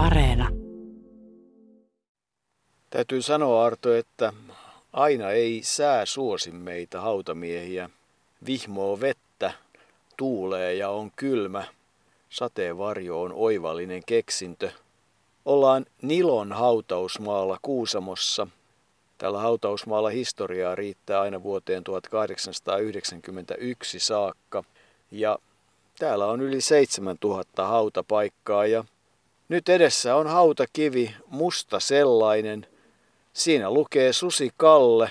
Areena. Täytyy sanoa Arto, että aina ei sää suosi meitä hautamiehiä. Vihmoo vettä, tuulee ja on kylmä. Sateenvarjo on oivallinen keksintö. Ollaan Nilon hautausmaalla Kuusamossa. Tällä hautausmaalla historiaa riittää aina vuoteen 1891 saakka. Ja täällä on yli 7000 hautapaikkaa ja nyt edessä on hautakivi, musta sellainen. Siinä lukee Susi Kalle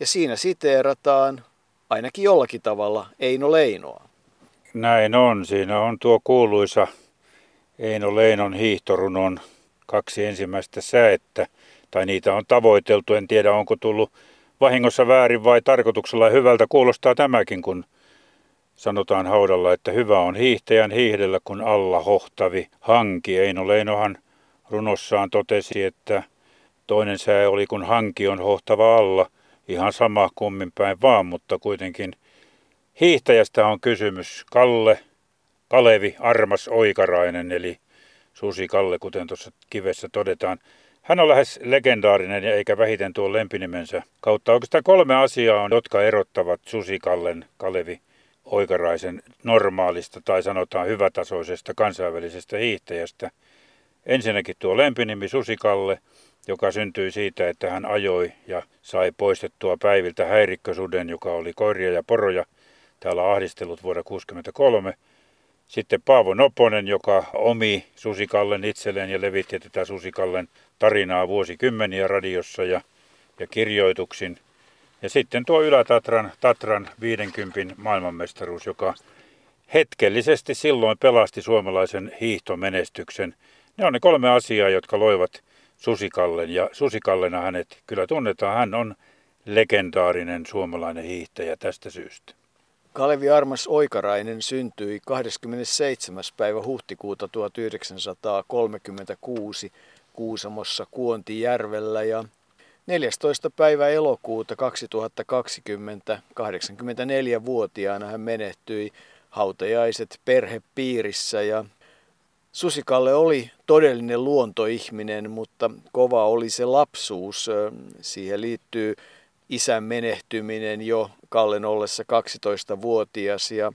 ja siinä siteerataan ainakin jollakin tavalla Eino Leinoa. Näin on. Siinä on tuo kuuluisa Eino Leinon hiihtorunon kaksi ensimmäistä säettä, tai niitä on tavoiteltu. En tiedä, onko tullut vahingossa väärin vai tarkoituksella hyvältä. Kuulostaa tämäkin, kun sanotaan haudalla, että hyvä on hiihtäjän hiihdellä, kun alla hohtavi hanki. Eino Leinohan runossaan totesi, että toinen sää oli, kun hanki on hohtava alla. Ihan sama kummin päin vaan, mutta kuitenkin hiihtäjästä on kysymys. Kalle, Kalevi, Armas Oikarainen, eli Susi Kalle, kuten tuossa kivessä todetaan. Hän on lähes legendaarinen ja eikä vähiten tuon lempinimensä kautta. Oikeastaan kolme asiaa on, jotka erottavat Susi Kallen, Kalevi Oikaraisen normaalista tai sanotaan hyvätasoisesta kansainvälisestä hiihtäjästä. Ensinnäkin tuo lempinimi Susikalle, joka syntyi siitä, että hän ajoi ja sai poistettua päiviltä häirikkösuden, joka oli koiria ja poroja täällä ahdistellut vuonna 1963. Sitten Paavo Noponen, joka omi Susikallen itselleen ja levitti tätä Susikallen tarinaa vuosikymmeniä radiossa ja, ja kirjoituksin – ja sitten tuo Ylä-Tatran Tatran 50 maailmanmestaruus, joka hetkellisesti silloin pelasti suomalaisen hiihtomenestyksen. Ne on ne kolme asiaa, jotka loivat Susikallen ja Susikallena hänet kyllä tunnetaan. Hän on legendaarinen suomalainen hiihtäjä tästä syystä. Kalevi Armas Oikarainen syntyi 27. päivä huhtikuuta 1936 Kuusamossa Kuontijärvellä ja 14. päivä elokuuta 2020 84-vuotiaana hän menehtyi hautajaiset perhepiirissä ja Susikalle oli todellinen luontoihminen, mutta kova oli se lapsuus. Siihen liittyy isän menehtyminen jo Kallen ollessa 12-vuotias ja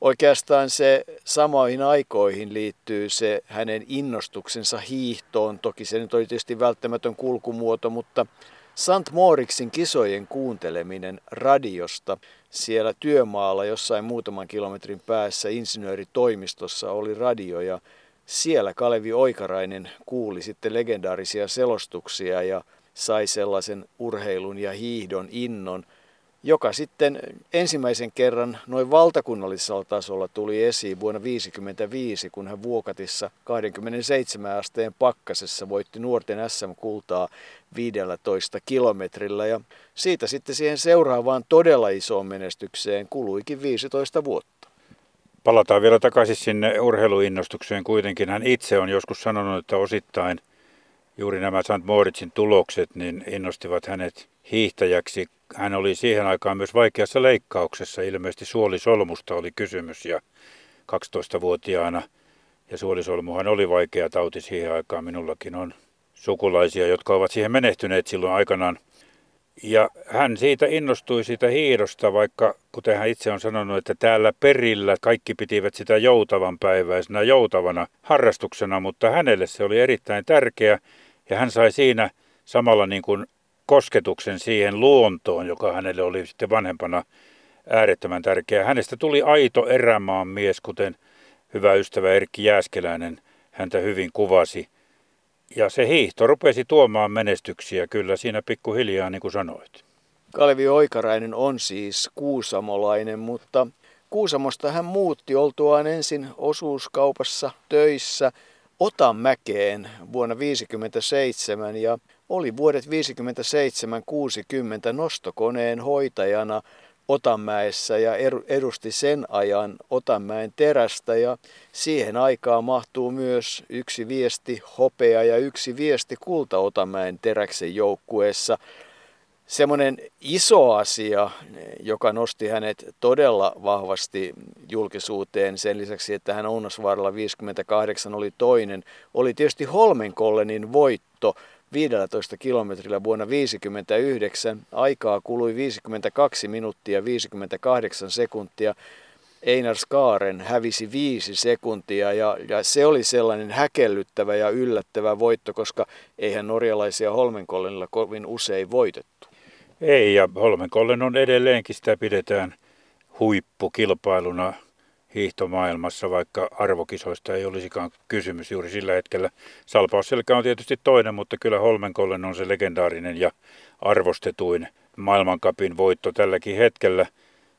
Oikeastaan se samoihin aikoihin liittyy se hänen innostuksensa hiihtoon. Toki se nyt oli tietysti välttämätön kulkumuoto, mutta St. Moriksin kisojen kuunteleminen radiosta siellä työmaalla jossain muutaman kilometrin päässä insinööritoimistossa oli radio ja siellä Kalevi Oikarainen kuuli sitten legendaarisia selostuksia ja sai sellaisen urheilun ja hiihdon innon – joka sitten ensimmäisen kerran noin valtakunnallisella tasolla tuli esiin vuonna 1955, kun hän Vuokatissa 27 asteen pakkasessa voitti nuorten SM-kultaa 15 kilometrillä ja siitä sitten siihen seuraavaan todella isoon menestykseen kuluikin 15 vuotta. Palataan vielä takaisin sinne urheiluinnostukseen kuitenkin. Hän itse on joskus sanonut, että osittain juuri nämä St. Moritzin tulokset niin innostivat hänet hiihtäjäksi. Hän oli siihen aikaan myös vaikeassa leikkauksessa, ilmeisesti suolisolmusta oli kysymys ja 12-vuotiaana. Ja suolisolmuhan oli vaikea tauti siihen aikaan. Minullakin on sukulaisia, jotka ovat siihen menehtyneet silloin aikanaan. Ja hän siitä innostui siitä hiidosta, vaikka kuten hän itse on sanonut, että täällä perillä kaikki pitivät sitä joutavan päiväisenä joutavana harrastuksena, mutta hänelle se oli erittäin tärkeä ja hän sai siinä samalla niin kuin kosketuksen siihen luontoon, joka hänelle oli sitten vanhempana äärettömän tärkeä. Hänestä tuli aito erämaan mies, kuten hyvä ystävä Erkki Jääskeläinen häntä hyvin kuvasi. Ja se hiihto rupesi tuomaan menestyksiä kyllä siinä pikkuhiljaa, niin kuin sanoit. Kalevi Oikarainen on siis kuusamolainen, mutta Kuusamosta hän muutti oltuaan ensin osuuskaupassa töissä Otanmäkeen vuonna 1957 ja oli vuodet 57-60 nostokoneen hoitajana Otanmäessä ja edusti sen ajan Otanmäen terästä ja siihen aikaan mahtuu myös yksi viesti hopea ja yksi viesti kulta Otanmäen teräksen joukkueessa. Semmoinen iso asia, joka nosti hänet todella vahvasti julkisuuteen sen lisäksi, että hän Ounasvaaralla 58 oli toinen, oli tietysti Holmenkollenin voitto 15 kilometrillä vuonna 1959. Aikaa kului 52 minuuttia 58 sekuntia. Einar Skaaren hävisi viisi sekuntia ja, ja se oli sellainen häkellyttävä ja yllättävä voitto, koska eihän norjalaisia Holmenkollenilla kovin usein voitettu. Ei, ja Holmenkollen on edelleenkin, sitä pidetään huippukilpailuna hiihtomaailmassa, vaikka arvokisoista ei olisikaan kysymys juuri sillä hetkellä. Salpausselkä on tietysti toinen, mutta kyllä Holmenkollen on se legendaarinen ja arvostetuin maailmankapin voitto tälläkin hetkellä.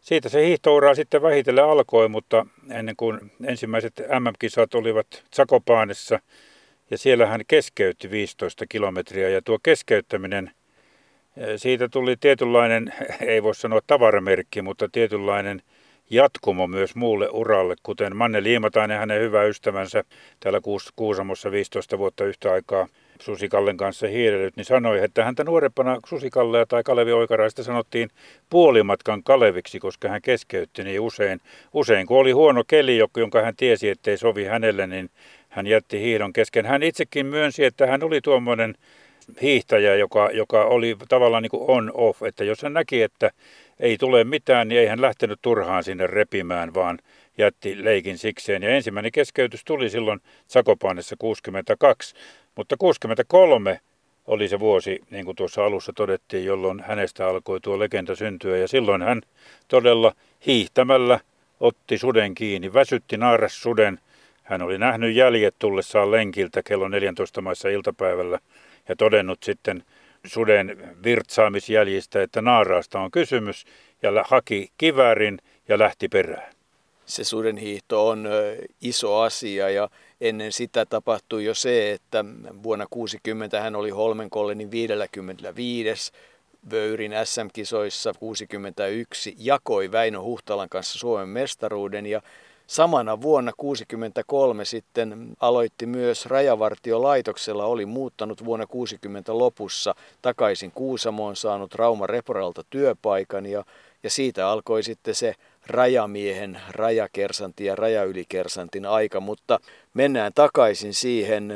Siitä se hiihtoura sitten vähitellen alkoi, mutta ennen kuin ensimmäiset MM-kisat olivat Sakopaanessa ja siellä hän keskeytti 15 kilometriä ja tuo keskeyttäminen – siitä tuli tietynlainen, ei voi sanoa tavaramerkki, mutta tietynlainen jatkumo myös muulle uralle, kuten Manne Liimatainen, hänen hyvä ystävänsä täällä Kuusamossa 15 vuotta yhtä aikaa Susikallen kanssa hiirellyt, niin sanoi, että häntä nuorempana Susikallea tai Kalevi Oikaraista sanottiin puolimatkan Kaleviksi, koska hän keskeytti niin usein. Usein kun oli huono keli, jonka hän tiesi, ettei sovi hänelle, niin hän jätti hiidon kesken. Hän itsekin myönsi, että hän oli tuommoinen hiihtäjä, joka, joka oli tavallaan niin kuin on-off, että jos hän näki, että ei tule mitään, niin ei hän lähtenyt turhaan sinne repimään, vaan jätti leikin sikseen. Ja ensimmäinen keskeytys tuli silloin Sakopaanessa 62, mutta 63 oli se vuosi, niin kuin tuossa alussa todettiin, jolloin hänestä alkoi tuo legenda syntyä. Ja silloin hän todella hiihtämällä otti suden kiinni, väsytti naaras suden. Hän oli nähnyt jäljet tullessaan lenkiltä kello 14 maissa iltapäivällä ja todennut sitten suden virtsaamisjäljistä, että naaraasta on kysymys ja haki kiväärin ja lähti perään. Se sudenhiihto on iso asia ja ennen sitä tapahtui jo se, että vuonna 60 hän oli Holmenkollenin 55. Vöyrin SM-kisoissa 61 jakoi Väinö Huhtalan kanssa Suomen mestaruuden ja Samana vuonna 1963 sitten aloitti myös Rajavartiolaitoksella, oli muuttanut vuonna 60 lopussa takaisin Kuusamoon, saanut Rauma Reporalta työpaikan ja, ja siitä alkoi sitten se rajamiehen, rajakersantin ja rajaylikersantin aika, mutta mennään takaisin siihen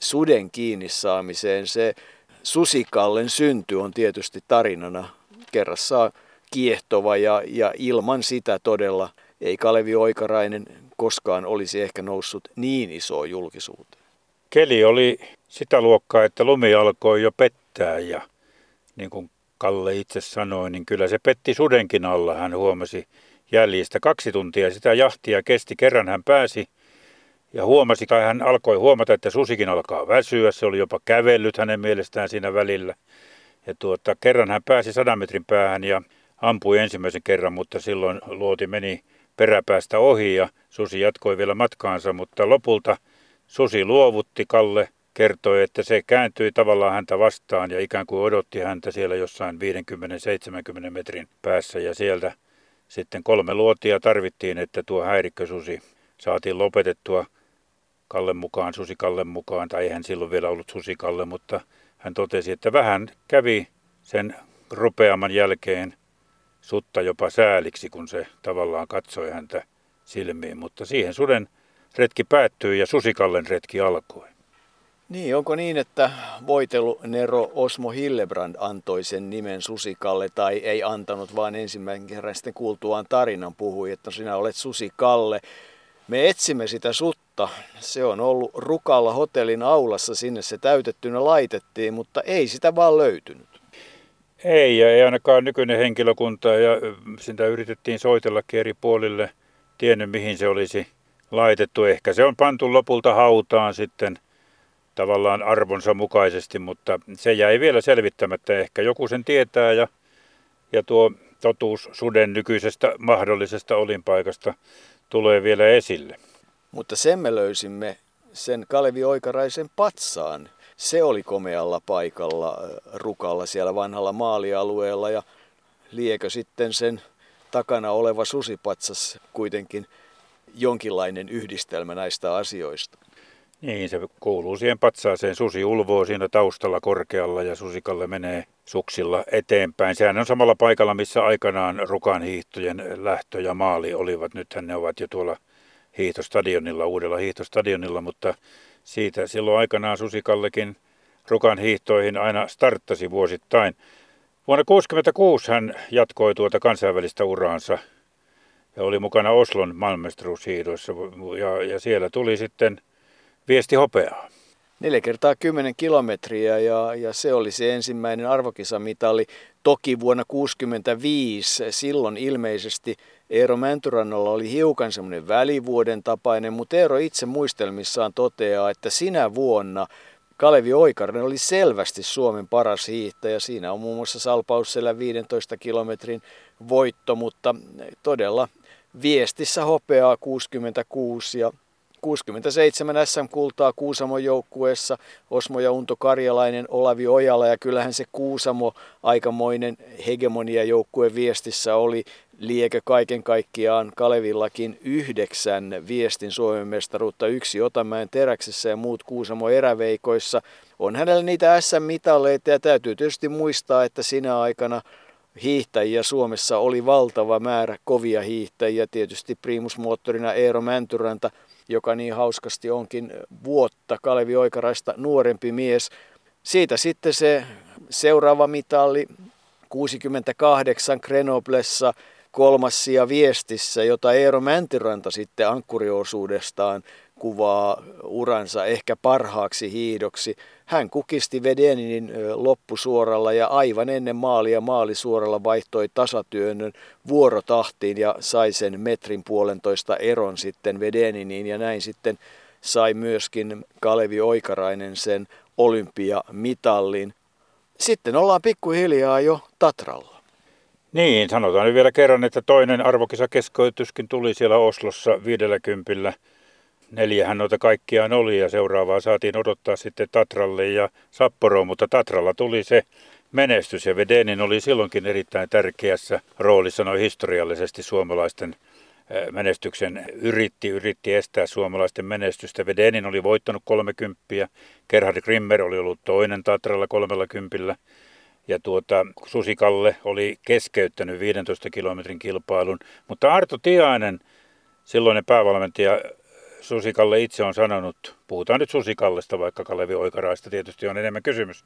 suden kiinni saamiseen. Se Susikallen synty on tietysti tarinana kerrassaan kiehtova ja, ja ilman sitä todella – ei Kalevi Oikarainen koskaan olisi ehkä noussut niin isoon julkisuuteen. Keli oli sitä luokkaa, että lumi alkoi jo pettää ja niin kuin Kalle itse sanoi, niin kyllä se petti sudenkin alla, hän huomasi jäljistä. Kaksi tuntia sitä jahtia kesti, kerran hän pääsi ja huomasi, tai hän alkoi huomata, että susikin alkaa väsyä, se oli jopa kävellyt hänen mielestään siinä välillä. Ja tuota, kerran hän pääsi sadan metrin päähän ja ampui ensimmäisen kerran, mutta silloin luoti meni peräpäästä ohi ja susi jatkoi vielä matkaansa, mutta lopulta susi luovutti Kalle, kertoi, että se kääntyi tavallaan häntä vastaan ja ikään kuin odotti häntä siellä jossain 50-70 metrin päässä. Ja sieltä sitten kolme luotia tarvittiin, että tuo häirikkösusi saatiin lopetettua Kallen mukaan, Susikallen mukaan, tai eihän silloin vielä ollut Susikalle, mutta hän totesi, että vähän kävi sen rupeaman jälkeen sutta jopa sääliksi, kun se tavallaan katsoi häntä silmiin. Mutta siihen suden retki päättyi ja Susikallen retki alkoi. Niin, onko niin, että voitelu Nero Osmo Hillebrand antoi sen nimen Susikalle tai ei antanut, vaan ensimmäisen kerran sitten kuultuaan tarinan puhui, että sinä olet Susikalle. Me etsimme sitä sutta. Se on ollut Rukalla hotellin aulassa, sinne se täytettynä laitettiin, mutta ei sitä vaan löytynyt. Ei, ja ei ainakaan nykyinen henkilökunta, ja sitä yritettiin soitella eri puolille, tiennyt mihin se olisi laitettu. Ehkä se on pantu lopulta hautaan sitten tavallaan arvonsa mukaisesti, mutta se jäi vielä selvittämättä. Ehkä joku sen tietää, ja, ja tuo totuus suden nykyisestä mahdollisesta olinpaikasta tulee vielä esille. Mutta sen me löysimme sen Kalevi Oikaraisen patsaan, se oli komealla paikalla Rukalla siellä vanhalla maalialueella ja liekö sitten sen takana oleva susipatsas kuitenkin jonkinlainen yhdistelmä näistä asioista. Niin, se kuuluu siihen patsaaseen. Susi ulvoo siinä taustalla korkealla ja susikalle menee suksilla eteenpäin. Sehän on samalla paikalla, missä aikanaan Rukan hiihtojen lähtö ja maali olivat. Nythän ne ovat jo tuolla hiihtostadionilla, uudella hiihtostadionilla, mutta siitä silloin aikanaan Susikallekin Rukan hiihtoihin aina starttasi vuosittain. Vuonna 1966 hän jatkoi tuota kansainvälistä uraansa ja oli mukana Oslon maailmanmestaruushiidoissa ja, ja siellä tuli sitten viesti hopeaa. 4 kertaa 10 kilometriä ja, ja se oli se ensimmäinen arvokisamitali. Toki vuonna 1965 silloin ilmeisesti Eero Mäntyrannalla oli hiukan semmoinen välivuoden tapainen, mutta Eero itse muistelmissaan toteaa, että sinä vuonna Kalevi Oikarinen oli selvästi Suomen paras hiihtäjä. Siinä on muun muassa Salpaussellä 15 kilometrin voitto, mutta todella viestissä hopeaa 66 ja 67 SM-kultaa Kuusamon joukkueessa, Osmo ja Unto Karjalainen, Olavi Ojala ja kyllähän se Kuusamo aikamoinen hegemonia joukkueen viestissä oli. Liekö kaiken kaikkiaan Kalevillakin yhdeksän viestin Suomen mestaruutta, yksi Otamäen teräksessä ja muut Kuusamo eräveikoissa. On hänellä niitä SM-mitaleita ja täytyy tietysti muistaa, että sinä aikana hiihtäjiä Suomessa oli valtava määrä kovia hiihtäjiä, tietysti primusmoottorina Eero Mäntyräntä, joka niin hauskasti onkin vuotta Kalevi Oikaraista nuorempi mies. Siitä sitten se seuraava mitalli 68 Grenoblessa kolmas ja viestissä, jota Eero Mäntyranta sitten ankkuriosuudestaan kuvaa uransa ehkä parhaaksi hiidoksi. Hän kukisti Vedeninin loppusuoralla ja aivan ennen maalia maalisuoralla vaihtoi tasatyönnön vuorotahtiin ja sai sen metrin puolentoista eron sitten Vedeniniin ja näin sitten sai myöskin Kalevi Oikarainen sen olympiamitallin. Sitten ollaan pikkuhiljaa jo Tatralla. Niin, sanotaan nyt vielä kerran, että toinen arvokisakeskeytyskin tuli siellä Oslossa 50 Neljähän noita kaikkiaan oli ja seuraavaa saatiin odottaa sitten Tatralle ja Sapporoon, mutta Tatralla tuli se menestys ja Vedenin oli silloinkin erittäin tärkeässä roolissa noin historiallisesti suomalaisten eh, menestyksen. Yritti, yritti estää suomalaisten menestystä. Vedenin oli voittanut 30, Gerhard Grimmer oli ollut toinen Tatralla 30 ja tuota, Susikalle oli keskeyttänyt 15 kilometrin kilpailun, mutta Arto Tiainen, silloinen päävalmentaja, Susikalle itse on sanonut, puhutaan nyt Susikallesta, vaikka Kalevi Oikaraista tietysti on enemmän kysymys,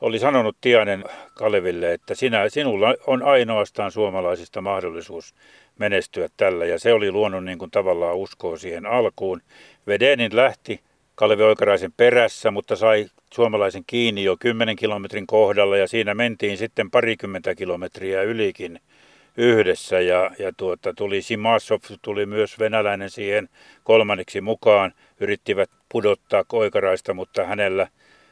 oli sanonut Tianen Kaleville, että sinä, sinulla on ainoastaan suomalaisista mahdollisuus menestyä tällä. Ja se oli luonut niin kuin tavallaan uskoa siihen alkuun. Vedenin lähti Kalevi Oikaraisen perässä, mutta sai suomalaisen kiinni jo 10 kilometrin kohdalla ja siinä mentiin sitten parikymmentä kilometriä ylikin yhdessä ja, ja tuota, tuli Simasov, tuli myös venäläinen siihen kolmanneksi mukaan, yrittivät pudottaa koikaraista, mutta hänellä,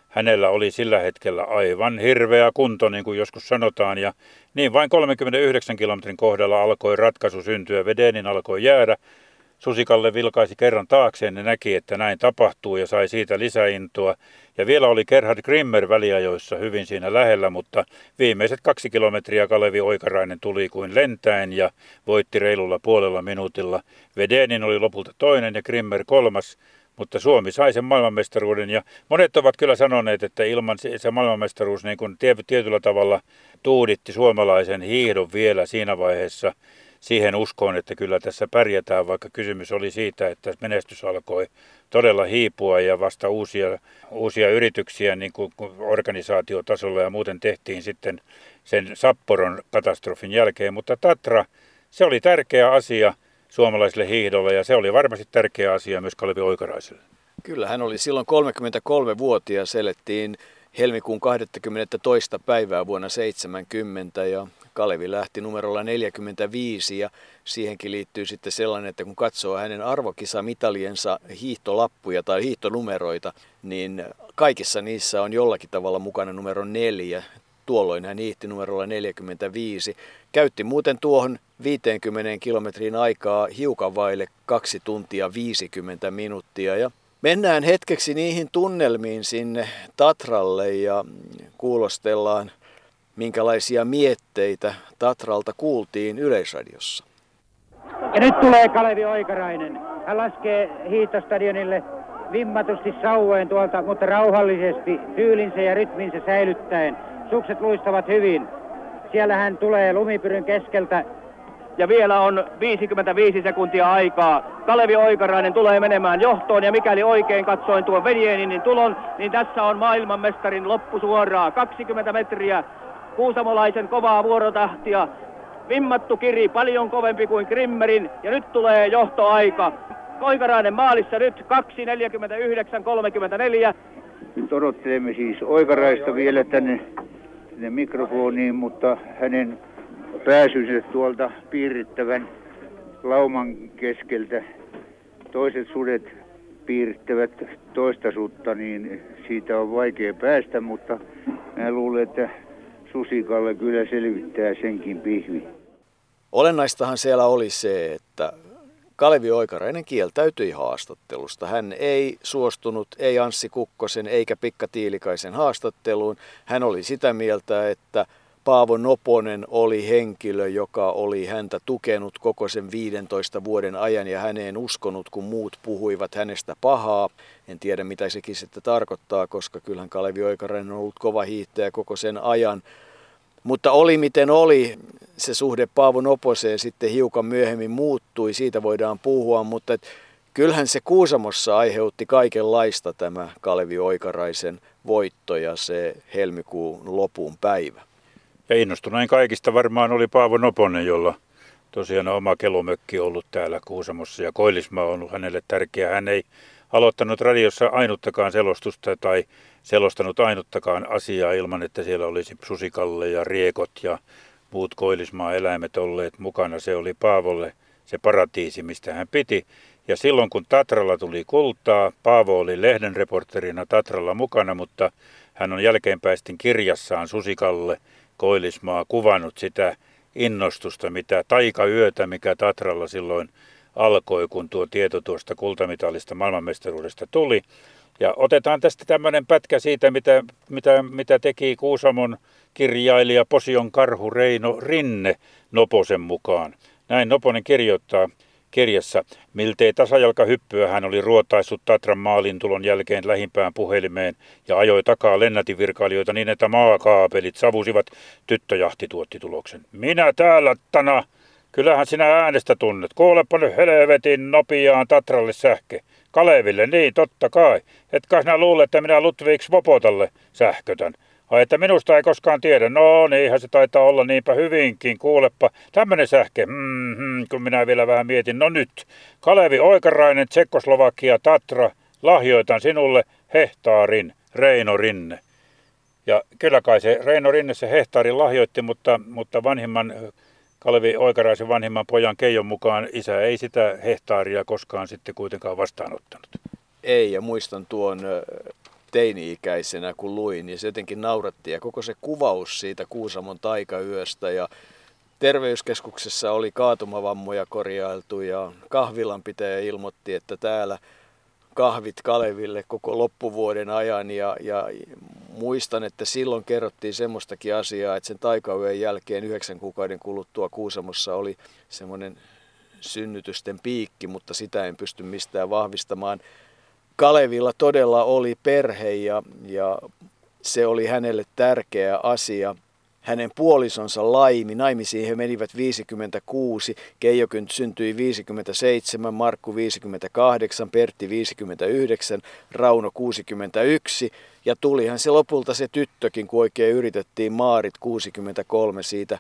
hänellä oli sillä hetkellä aivan hirveä kunto, niin kuin joskus sanotaan, ja niin vain 39 kilometrin kohdalla alkoi ratkaisu syntyä, Vedenin alkoi jäädä, Susikalle vilkaisi kerran taakseen ja näki, että näin tapahtuu ja sai siitä lisäintoa. Ja vielä oli Gerhard Grimmer väliajoissa hyvin siinä lähellä, mutta viimeiset kaksi kilometriä Kalevi Oikarainen tuli kuin lentäen ja voitti reilulla puolella minuutilla. Vedenin oli lopulta toinen ja Grimmer kolmas, mutta Suomi sai sen maailmanmestaruuden ja monet ovat kyllä sanoneet, että ilman se maailmanmestaruus niin kuin tietyllä tavalla tuuditti suomalaisen hiihdon vielä siinä vaiheessa – siihen uskoon, että kyllä tässä pärjätään, vaikka kysymys oli siitä, että menestys alkoi todella hiipua ja vasta uusia, uusia yrityksiä niin kuin organisaatiotasolla ja muuten tehtiin sitten sen Sapporon katastrofin jälkeen. Mutta Tatra, se oli tärkeä asia suomalaiselle hiihdolle ja se oli varmasti tärkeä asia myös Kalevi Oikaraiselle. Kyllä, hän oli silloin 33-vuotias, elettiin helmikuun 22. päivää vuonna 70 ja Kalevi lähti numerolla 45 ja siihenkin liittyy sitten sellainen, että kun katsoo hänen arvokisamitaliensa hiihtolappuja tai hiihtonumeroita, niin kaikissa niissä on jollakin tavalla mukana numero neljä. Tuolloin hän hiihti numerolla 45. Käytti muuten tuohon 50 kilometrin aikaa hiukan vaille 2 tuntia 50 minuuttia ja Mennään hetkeksi niihin tunnelmiin sinne Tatralle ja kuulostellaan minkälaisia mietteitä Tatralta kuultiin Yleisradiossa. Ja nyt tulee Kalevi Oikarainen. Hän laskee hiihtostadionille vimmatusti sauvoen tuolta, mutta rauhallisesti, tyylinsä ja rytminsä säilyttäen. Sukset luistavat hyvin. Siellä hän tulee lumipyryn keskeltä ja vielä on 55 sekuntia aikaa. Kalevi Oikarainen tulee menemään johtoon ja mikäli oikein katsoin tuon Venjeninin tulon, niin tässä on maailmanmestarin loppu suoraan. 20 metriä kuusamolaisen kovaa vuorotahtia. Vimmattu kiri paljon kovempi kuin Grimmerin ja nyt tulee johtoaika. Oikarainen maalissa nyt 2.49.34. Nyt odottelemme siis Oikaraista vielä tänne, tänne mikrofoniin, mutta hänen pääsynsä tuolta piirittävän lauman keskeltä. Toiset sudet piirittävät toista sutta, niin siitä on vaikea päästä, mutta mä luulen, että Susikalle kyllä selvittää senkin pihvi. Olennaistahan siellä oli se, että Kalevi Oikarainen kieltäytyi haastattelusta. Hän ei suostunut, ei Anssi Kukkosen eikä Pikka Tiilikaisen haastatteluun. Hän oli sitä mieltä, että Paavo Noponen oli henkilö, joka oli häntä tukenut koko sen 15 vuoden ajan ja häneen uskonut, kun muut puhuivat hänestä pahaa. En tiedä mitä sekin sitten tarkoittaa, koska kyllähän Kalevi Oikarainen on ollut kova hiihtäjä koko sen ajan. Mutta oli miten oli, se suhde Paavo Noposeen sitten hiukan myöhemmin muuttui, siitä voidaan puhua, mutta et, kyllähän se Kuusamossa aiheutti kaikenlaista tämä Kalevi Oikaraisen voitto ja se helmikuun lopun päivä. Ja innostunein kaikista varmaan oli Paavo Noponen, jolla tosiaan oma kelomökki ollut täällä Kuusamossa ja Koillismaa on ollut hänelle tärkeä. Hän ei aloittanut radiossa ainuttakaan selostusta tai selostanut ainuttakaan asiaa ilman, että siellä olisi susikalle ja riekot ja muut Koillismaa eläimet olleet mukana. Se oli Paavolle se paratiisi, mistä hän piti. Ja silloin kun Tatralla tuli kultaa, Paavo oli lehden reporterina Tatralla mukana, mutta hän on jälkeenpäistin kirjassaan Susikalle – Koillismaa kuvannut sitä innostusta, mitä taikayötä, mikä Tatralla silloin alkoi, kun tuo tieto tuosta kultamitalista maailmanmestaruudesta tuli. Ja otetaan tästä tämmöinen pätkä siitä, mitä, mitä, mitä teki Kuusamon kirjailija Posion Karhu Reino Rinne Noposen mukaan. Näin Noponen kirjoittaa kirjassa. Miltei tasajalkahyppyä hän oli ruotaissut Tatran maalintulon jälkeen lähimpään puhelimeen ja ajoi takaa lennätivirkailijoita niin, että maakaapelit savusivat. Tyttöjahti tuotti tuloksen. Minä täällä, Tana! Kyllähän sinä äänestä tunnet. Kuulepa nyt helvetin nopeaan Tatralle sähke. Kaleville, niin totta kai. Etkä sinä luule, että minä Ludwig Svobotalle sähkötän. Ai että minusta ei koskaan tiedä. No niinhän se taitaa olla niinpä hyvinkin. Kuulepa, tämmöinen sähke. Mm-hmm, kun minä vielä vähän mietin. No nyt. Kalevi Oikarainen, Tsekkoslovakia, Tatra. Lahjoitan sinulle hehtaarin, Reino Rinne. Ja kyllä kai se Reino Rinne se hehtaarin lahjoitti, mutta, mutta vanhimman Kalevi Oikaraisen vanhimman pojan Keijon mukaan isä ei sitä hehtaaria koskaan sitten kuitenkaan vastaanottanut. Ei, ja muistan tuon teini-ikäisenä, kun luin, niin se jotenkin nauratti. Ja koko se kuvaus siitä Kuusamon taikayöstä ja terveyskeskuksessa oli kaatumavammoja korjailtu ja kahvilan pitäjä ilmoitti, että täällä kahvit Kaleville koko loppuvuoden ajan ja, ja muistan, että silloin kerrottiin semmoistakin asiaa, että sen taikayön jälkeen yhdeksän kuukauden kuluttua Kuusamossa oli semmoinen synnytysten piikki, mutta sitä en pysty mistään vahvistamaan. Kalevilla todella oli perhe ja, ja se oli hänelle tärkeä asia. Hänen puolisonsa Laimi, naimisiin he menivät 56, Keijokynt syntyi 57, Markku 58, Pertti 59, Rauno 61 ja tulihan se lopulta se tyttökin, kun oikein yritettiin Maarit 63 siitä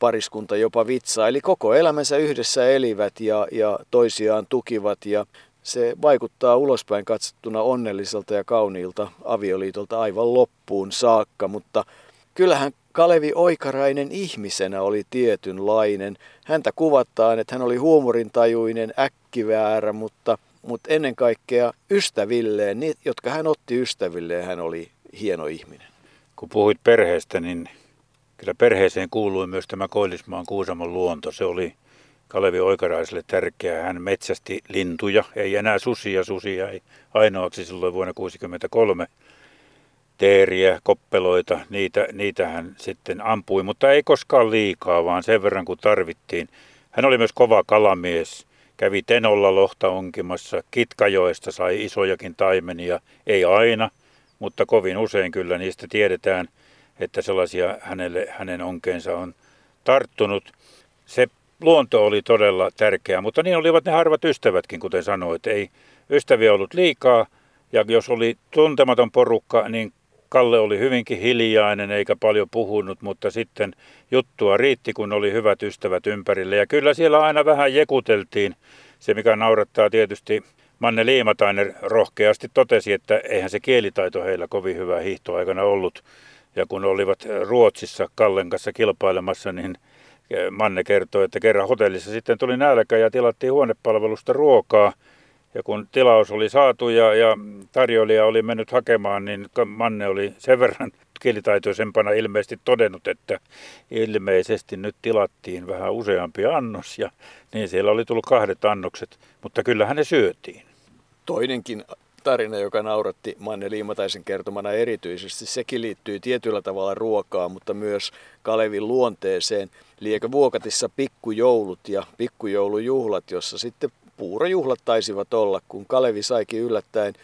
pariskunta jopa vitsaa. Eli koko elämänsä yhdessä elivät ja, ja toisiaan tukivat ja se vaikuttaa ulospäin katsottuna onnelliselta ja kauniilta avioliitolta aivan loppuun saakka, mutta kyllähän Kalevi Oikarainen ihmisenä oli tietynlainen. Häntä kuvataan, että hän oli huumorintajuinen, äkkiväärä, mutta, mutta ennen kaikkea ystävilleen, niin, jotka hän otti ystävilleen, hän oli hieno ihminen. Kun puhuit perheestä, niin kyllä perheeseen kuului myös tämä Koillismaan Kuusamon luonto. Se oli Kalevi Oikaraiselle tärkeää. Hän metsästi lintuja, ei enää susia, susia ei ainoaksi silloin vuonna 1963. Teeriä, koppeloita, niitä, niitä hän sitten ampui, mutta ei koskaan liikaa, vaan sen verran kuin tarvittiin. Hän oli myös kova kalamies kävi Tenolla lohta onkimassa, Kitkajoesta sai isojakin taimenia, ei aina, mutta kovin usein kyllä niistä tiedetään, että sellaisia hänelle, hänen onkeensa on tarttunut. Se luonto oli todella tärkeä, mutta niin olivat ne harvat ystävätkin, kuten sanoit. Ei ystäviä ollut liikaa, ja jos oli tuntematon porukka, niin Kalle oli hyvinkin hiljainen eikä paljon puhunut, mutta sitten juttua riitti, kun oli hyvät ystävät ympärille. Ja kyllä siellä aina vähän jekuteltiin. Se, mikä naurattaa tietysti, Manne Liimatainen rohkeasti totesi, että eihän se kielitaito heillä kovin hyvä hiihtoaikana ollut. Ja kun olivat Ruotsissa Kallen kanssa kilpailemassa, niin Manne kertoi, että kerran hotellissa sitten tuli nälkä ja tilattiin huonepalvelusta ruokaa – ja kun tilaus oli saatu ja, ja tarjoilija oli mennyt hakemaan, niin Manne oli sen verran kielitaitoisempana ilmeisesti todennut, että ilmeisesti nyt tilattiin vähän useampi annos ja niin siellä oli tullut kahdet annokset, mutta kyllähän ne syötiin. Toinenkin tarina, joka nauratti Manne Liimataisen kertomana erityisesti. Sekin liittyy tietyllä tavalla ruokaan, mutta myös Kalevin luonteeseen. Liekö Vuokatissa pikkujoulut ja pikkujoulujuhlat, jossa sitten puurojuhlat taisivat olla, kun Kalevi saikin yllättäen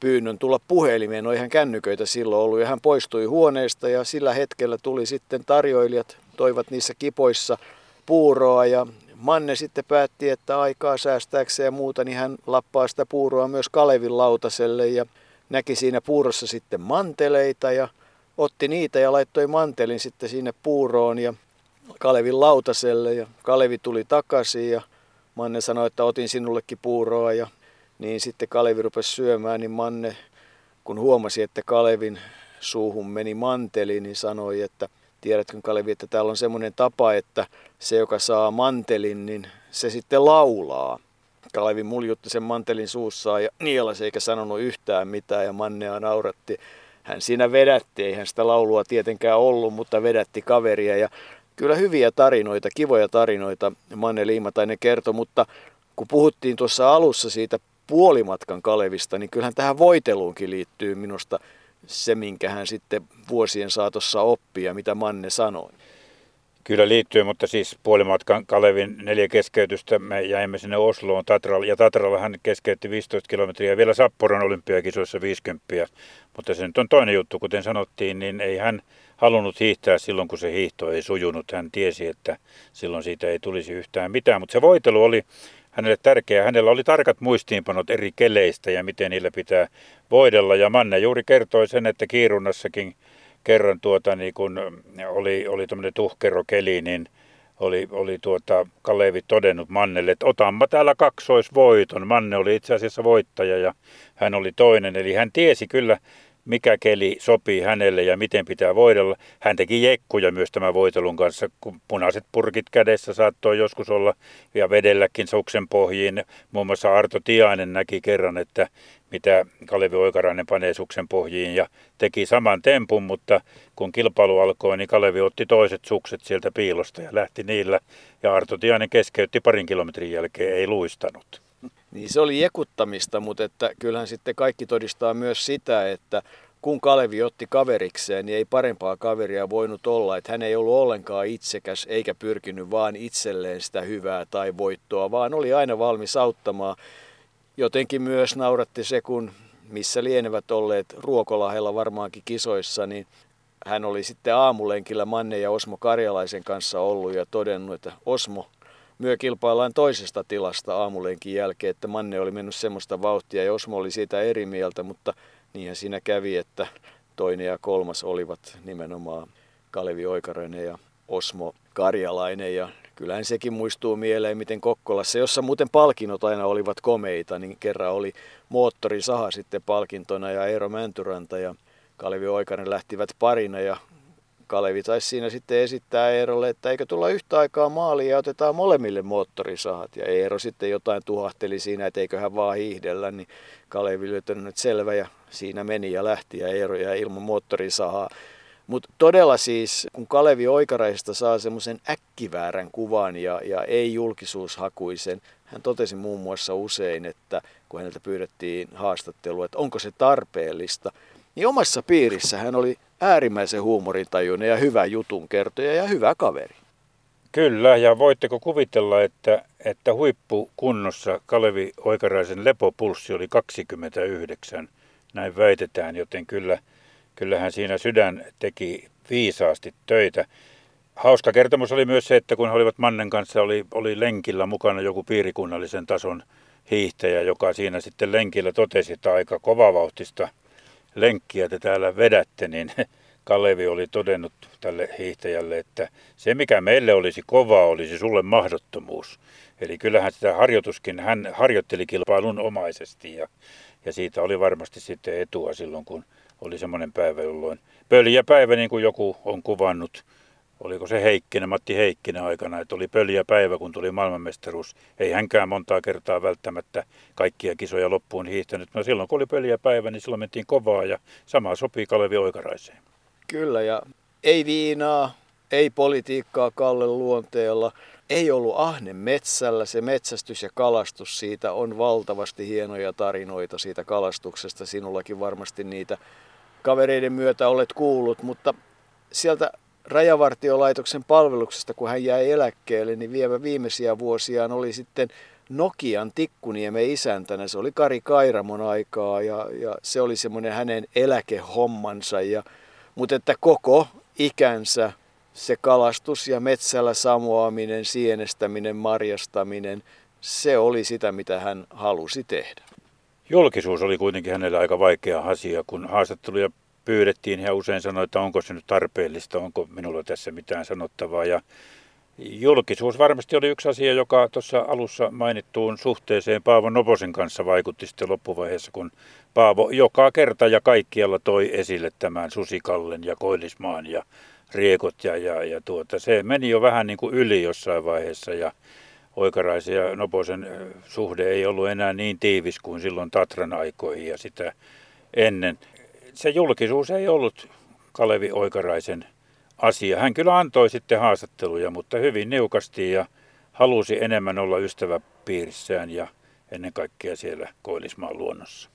pyynnön tulla puhelimeen. No ihan kännyköitä silloin ollut ja hän poistui huoneesta ja sillä hetkellä tuli sitten tarjoilijat, toivat niissä kipoissa puuroa ja Manne sitten päätti, että aikaa säästääkseen ja muuta, niin hän lappaa sitä puuroa myös Kalevin lautaselle ja näki siinä puurossa sitten manteleita ja otti niitä ja laittoi mantelin sitten sinne puuroon ja Kalevin lautaselle ja Kalevi tuli takaisin ja Manne sanoi, että otin sinullekin puuroa ja niin sitten Kalevi rupesi syömään, niin Manne, kun huomasi, että Kalevin suuhun meni manteli, niin sanoi, että tiedätkö Kalevi, että täällä on semmoinen tapa, että se, joka saa mantelin, niin se sitten laulaa. Kalevi muljutti sen mantelin suussaan ja nielasi eikä sanonut yhtään mitään ja Mannea nauratti. Hän siinä vedätti, eihän sitä laulua tietenkään ollut, mutta vedätti kaveria ja kyllä hyviä tarinoita, kivoja tarinoita Manne Liimatainen kertoi, mutta kun puhuttiin tuossa alussa siitä puolimatkan Kalevista, niin kyllähän tähän voiteluunkin liittyy minusta se, minkä hän sitten vuosien saatossa oppii ja mitä Manne sanoi. Kyllä liittyy, mutta siis puolimatkan Kalevin neljä keskeytystä me jäimme sinne Osloon Tatralla, ja Tatralla hän keskeytti 15 kilometriä, vielä Sapporon olympiakisoissa 50. Mutta se nyt on toinen juttu, kuten sanottiin, niin ei hän halunnut hiihtää silloin, kun se hiihto ei sujunut. Hän tiesi, että silloin siitä ei tulisi yhtään mitään, mutta se voitelu oli hänelle tärkeä. Hänellä oli tarkat muistiinpanot eri keleistä ja miten niillä pitää voidella. Ja Manne juuri kertoi sen, että Kiirunnassakin kerran tuota, niin kun oli, oli tämmöinen tuhkerokeli, niin oli, oli tuota Kalevi todennut Mannelle, että otanpa täällä kaksoisvoiton. Manne oli itse asiassa voittaja ja hän oli toinen. Eli hän tiesi kyllä mikä keli sopii hänelle ja miten pitää voidella. Hän teki jekkuja myös tämän voitelun kanssa, kun punaiset purkit kädessä saattoi joskus olla ja vedelläkin suksen pohjiin. Muun muassa Arto Tiainen näki kerran, että mitä Kalevi Oikarainen panee suksen pohjiin ja teki saman tempun, mutta kun kilpailu alkoi, niin Kalevi otti toiset sukset sieltä piilosta ja lähti niillä. Ja Arto Tiainen keskeytti parin kilometrin jälkeen, ei luistanut. Niin se oli jekuttamista, mutta että kyllähän sitten kaikki todistaa myös sitä, että kun Kalevi otti kaverikseen, niin ei parempaa kaveria voinut olla, että hän ei ollut ollenkaan itsekäs eikä pyrkinyt vaan itselleen sitä hyvää tai voittoa, vaan oli aina valmis auttamaan. Jotenkin myös nauratti se, kun missä lienevät olleet Ruokolahella varmaankin kisoissa, niin hän oli sitten aamulenkillä Manne ja Osmo Karjalaisen kanssa ollut ja todennut, että Osmo, myö kilpaillaan toisesta tilasta aamulenkin jälkeen, että Manne oli mennyt semmoista vauhtia ja Osmo oli siitä eri mieltä, mutta niinhän siinä kävi, että toinen ja kolmas olivat nimenomaan Kalevi Oikarainen ja Osmo Karjalainen ja kyllähän sekin muistuu mieleen, miten Kokkolassa, jossa muuten palkinnot aina olivat komeita, niin kerran oli moottorisaha sitten palkintona ja Eero Mäntyranta ja Kalevi Oikainen lähtivät parina ja Kalevi taisi siinä sitten esittää Eerolle, että eikö tulla yhtä aikaa maaliin ja otetaan molemmille moottorisahat. Ja Eero sitten jotain tuhahteli siinä, että eiköhän vaan hiihdellä, niin Kalevi löytänyt, selvä ja siinä meni ja lähti ja Eero jäi ilman moottorisahaa. Mutta todella siis, kun Kalevi Oikaraista saa semmoisen äkkiväärän kuvan ja, ja ei julkisuushakuisen, hän totesi muun muassa usein, että kun häneltä pyydettiin haastattelua, että onko se tarpeellista, niin omassa piirissä hän oli äärimmäisen huumorintajuinen ja hyvä jutun kertoja ja hyvä kaveri. Kyllä, ja voitteko kuvitella, että, että huippukunnossa Kalevi Oikaraisen lepopulssi oli 29, näin väitetään, joten kyllä, kyllähän siinä sydän teki viisaasti töitä. Hauska kertomus oli myös se, että kun he olivat Mannen kanssa, oli, oli lenkillä mukana joku piirikunnallisen tason hiihtäjä, joka siinä sitten lenkillä totesi, että aika kovavauhtista lenkkiä te täällä vedätte, niin Kalevi oli todennut tälle hiihtäjälle, että se mikä meille olisi kovaa, olisi sulle mahdottomuus. Eli kyllähän sitä harjoituskin, hän harjoitteli kilpailun omaisesti ja, ja siitä oli varmasti sitten etua silloin, kun oli semmoinen päivä, jolloin pöljä päivä, niin kuin joku on kuvannut, oliko se Heikkinen, Matti Heikkinen aikana, että oli pöljä päivä, kun tuli maailmanmestaruus. Ei hänkään montaa kertaa välttämättä kaikkia kisoja loppuun hiihtänyt. No silloin kun oli pöljä päivä, niin silloin mentiin kovaa ja sama sopii Kalevi Oikaraiseen. Kyllä ja ei viinaa, ei politiikkaa Kallen luonteella, ei ollut ahne metsällä. Se metsästys ja kalastus siitä on valtavasti hienoja tarinoita siitä kalastuksesta. Sinullakin varmasti niitä kavereiden myötä olet kuullut, mutta sieltä rajavartiolaitoksen palveluksesta, kun hän jäi eläkkeelle, niin vielä viimeisiä vuosiaan oli sitten Nokian Tikkuniemen isäntänä. Se oli Kari Kairamon aikaa ja, ja se oli semmoinen hänen eläkehommansa. Ja, mutta että koko ikänsä se kalastus ja metsällä samoaminen, sienestäminen, marjastaminen, se oli sitä, mitä hän halusi tehdä. Julkisuus oli kuitenkin hänelle aika vaikea asia, kun haastatteluja pyydettiin. Hän usein sanoi, että onko se nyt tarpeellista, onko minulla tässä mitään sanottavaa. Ja julkisuus varmasti oli yksi asia, joka tuossa alussa mainittuun suhteeseen Paavo Noposen kanssa vaikutti sitten loppuvaiheessa, kun Paavo joka kerta ja kaikkialla toi esille tämän Susikallen ja Koillismaan ja riekot ja, ja, ja tuota, se meni jo vähän niin kuin yli jossain vaiheessa ja Oikaraisen ja Noposen suhde ei ollut enää niin tiivis kuin silloin Tatran aikoihin ja sitä ennen. Se julkisuus ei ollut Kalevi Oikaraisen asia. Hän kyllä antoi sitten haastatteluja, mutta hyvin niukasti ja halusi enemmän olla ystäväpiirissään ja ennen kaikkea siellä Koillismaan luonnossa.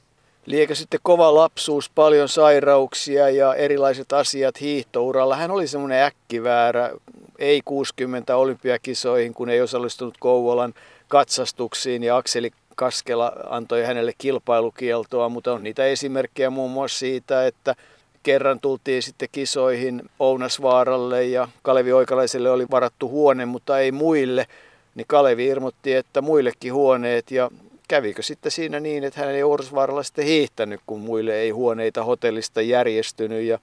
Liekö sitten kova lapsuus, paljon sairauksia ja erilaiset asiat hiihtouralla. Hän oli semmoinen äkkiväärä, ei 60 olympiakisoihin, kun ei osallistunut Kouvolan katsastuksiin ja Akseli Kaskela antoi hänelle kilpailukieltoa, mutta on niitä esimerkkejä muun muassa siitä, että kerran tultiin sitten kisoihin Ounasvaaralle ja Kalevi Oikalaiselle oli varattu huone, mutta ei muille. Niin Kalevi ilmoitti, että muillekin huoneet ja kävikö sitten siinä niin, että hän ei Oursvaaralla sitten hiihtänyt, kun muille ei huoneita hotellista järjestynyt ja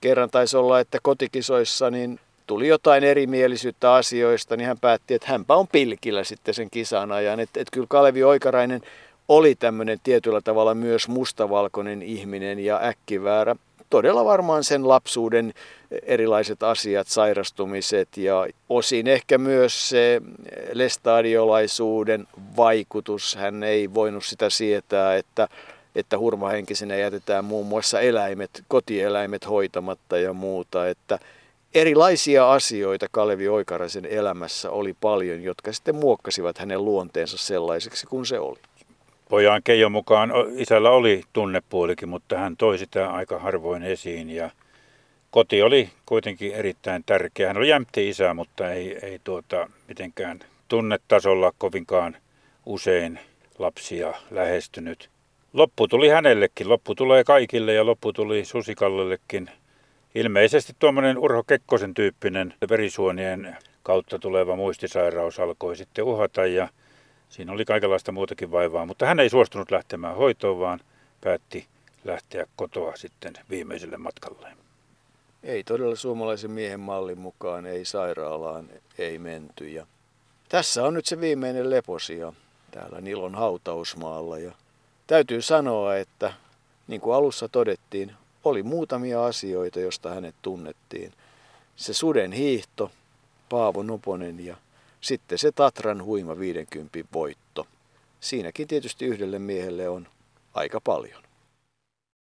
kerran taisi olla, että kotikisoissa niin tuli jotain erimielisyyttä asioista, niin hän päätti, että hänpä on pilkillä sitten sen kisan ajan. Että et kyllä Kalevi Oikarainen oli tämmöinen tietyllä tavalla myös mustavalkoinen ihminen ja äkkiväärä. Todella varmaan sen lapsuuden erilaiset asiat, sairastumiset ja osin ehkä myös se lestadiolaisuuden vaikutus. Hän ei voinut sitä sietää, että, että hurmahenkisenä jätetään muun muassa eläimet, kotieläimet hoitamatta ja muuta. Että erilaisia asioita Kalevi Oikaraisen elämässä oli paljon, jotka sitten muokkasivat hänen luonteensa sellaiseksi kuin se oli. Pojan Keijon mukaan isällä oli tunnepuolikin, mutta hän toi sitä aika harvoin esiin ja koti oli kuitenkin erittäin tärkeä. Hän oli jämpti isä, mutta ei, ei tuota, mitenkään tunnetasolla kovinkaan usein lapsia lähestynyt. Loppu tuli hänellekin, loppu tulee kaikille ja loppu tuli Susikallellekin. Ilmeisesti tuommoinen Urho Kekkosen tyyppinen verisuonien kautta tuleva muistisairaus alkoi sitten uhata ja siinä oli kaikenlaista muutakin vaivaa, mutta hän ei suostunut lähtemään hoitoon, vaan päätti lähteä kotoa sitten viimeiselle matkalleen. Ei todella suomalaisen miehen mallin mukaan, ei sairaalaan, ei menty. Ja tässä on nyt se viimeinen leposia täällä Nilon hautausmaalla. Ja täytyy sanoa, että niin kuin alussa todettiin, oli muutamia asioita, joista hänet tunnettiin. Se suden hiihto, Paavo Noponen ja sitten se Tatran huima 50 voitto. Siinäkin tietysti yhdelle miehelle on aika paljon.